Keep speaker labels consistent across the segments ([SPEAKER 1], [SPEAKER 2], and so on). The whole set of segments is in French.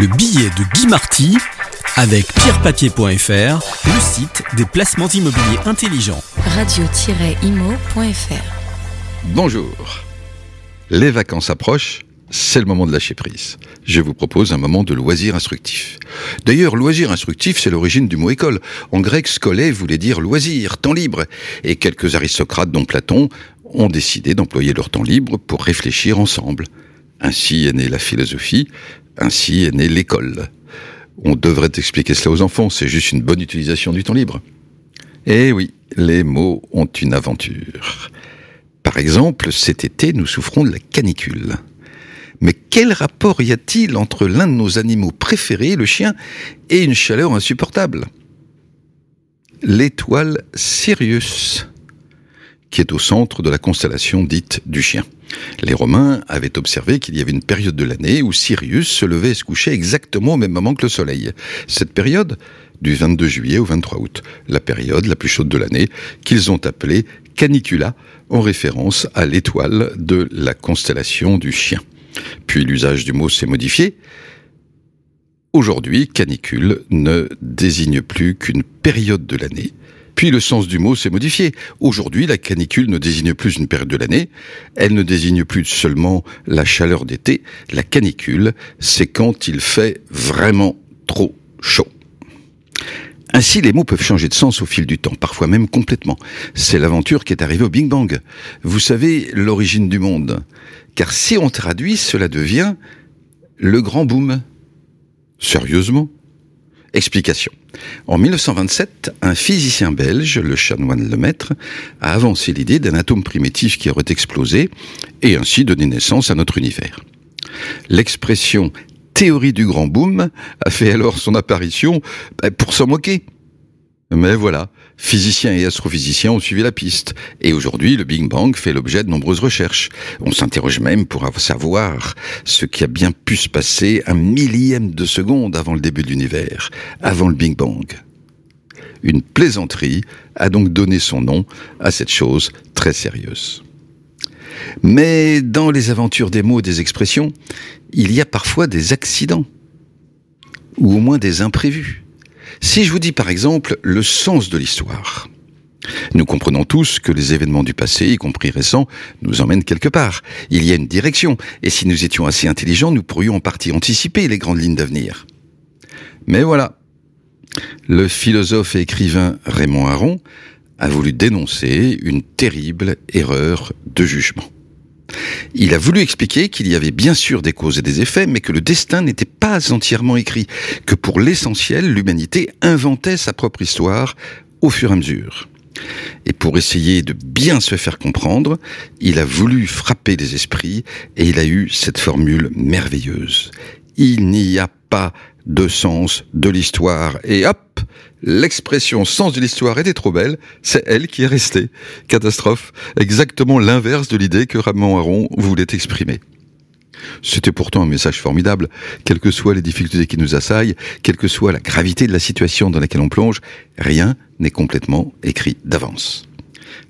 [SPEAKER 1] Le billet de Guy Marty avec pierrepapier.fr, le site des placements immobiliers intelligents.
[SPEAKER 2] radio-imo.fr
[SPEAKER 3] Bonjour. Les vacances approchent, c'est le moment de lâcher prise. Je vous propose un moment de loisir instructif. D'ailleurs, loisir instructif, c'est l'origine du mot école. En grec, scolé voulait dire loisir, temps libre. Et quelques aristocrates, dont Platon, ont décidé d'employer leur temps libre pour réfléchir ensemble. Ainsi est née la philosophie, ainsi est née l'école. On devrait expliquer cela aux enfants, c'est juste une bonne utilisation du temps libre. Eh oui, les mots ont une aventure. Par exemple, cet été, nous souffrons de la canicule. Mais quel rapport y a-t-il entre l'un de nos animaux préférés, le chien, et une chaleur insupportable? L'étoile Sirius, au centre de la constellation dite du chien. Les Romains avaient observé qu'il y avait une période de l'année où Sirius se levait et se couchait exactement au même moment que le Soleil. Cette période, du 22 juillet au 23 août, la période la plus chaude de l'année, qu'ils ont appelée canicula, en référence à l'étoile de la constellation du chien. Puis l'usage du mot s'est modifié. Aujourd'hui, canicule ne désigne plus qu'une période de l'année, puis le sens du mot s'est modifié. Aujourd'hui, la canicule ne désigne plus une période de l'année, elle ne désigne plus seulement la chaleur d'été, la canicule, c'est quand il fait vraiment trop chaud. Ainsi, les mots peuvent changer de sens au fil du temps, parfois même complètement. C'est l'aventure qui est arrivée au Big Bang. Vous savez l'origine du monde. Car si on traduit, cela devient le grand boom. Sérieusement? Explication. En 1927, un physicien belge, le chanoine Lemaître, a avancé l'idée d'un atome primitif qui aurait explosé et ainsi donné naissance à notre univers. L'expression théorie du grand boom a fait alors son apparition bah, pour s'en moquer. Mais voilà, physiciens et astrophysiciens ont suivi la piste. Et aujourd'hui, le Big Bang fait l'objet de nombreuses recherches. On s'interroge même pour savoir ce qui a bien pu se passer un millième de seconde avant le début de l'univers, avant le Big Bang. Une plaisanterie a donc donné son nom à cette chose très sérieuse. Mais dans les aventures des mots et des expressions, il y a parfois des accidents, ou au moins des imprévus. Si je vous dis par exemple le sens de l'histoire, nous comprenons tous que les événements du passé, y compris récents, nous emmènent quelque part. Il y a une direction, et si nous étions assez intelligents, nous pourrions en partie anticiper les grandes lignes d'avenir. Mais voilà, le philosophe et écrivain Raymond Aron a voulu dénoncer une terrible erreur de jugement. Il a voulu expliquer qu'il y avait bien sûr des causes et des effets, mais que le destin n'était pas entièrement écrit, que pour l'essentiel, l'humanité inventait sa propre histoire au fur et à mesure. Et pour essayer de bien se faire comprendre, il a voulu frapper les esprits et il a eu cette formule merveilleuse. Il n'y a pas de sens de l'histoire. Et hop, l'expression sens de l'histoire était trop belle, c'est elle qui est restée. Catastrophe, exactement l'inverse de l'idée que Ramon Aron voulait exprimer. C'était pourtant un message formidable, quelles que soient les difficultés qui nous assaillent, quelle que soit la gravité de la situation dans laquelle on plonge, rien n'est complètement écrit d'avance.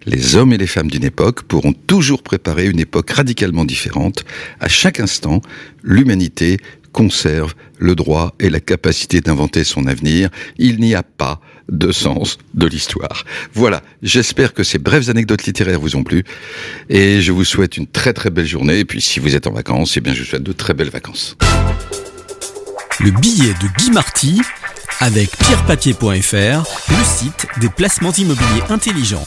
[SPEAKER 3] Les hommes et les femmes d'une époque pourront toujours préparer une époque radicalement différente. À chaque instant, l'humanité conserve le droit et la capacité d'inventer son avenir. Il n'y a pas de sens de l'histoire. Voilà, j'espère que ces brèves anecdotes littéraires vous ont plu et je vous souhaite une très très belle journée et puis si vous êtes en vacances, eh bien je vous souhaite de très belles vacances.
[SPEAKER 1] Le billet de Guy Marty avec pierrepapier.fr, le site des placements immobiliers intelligents.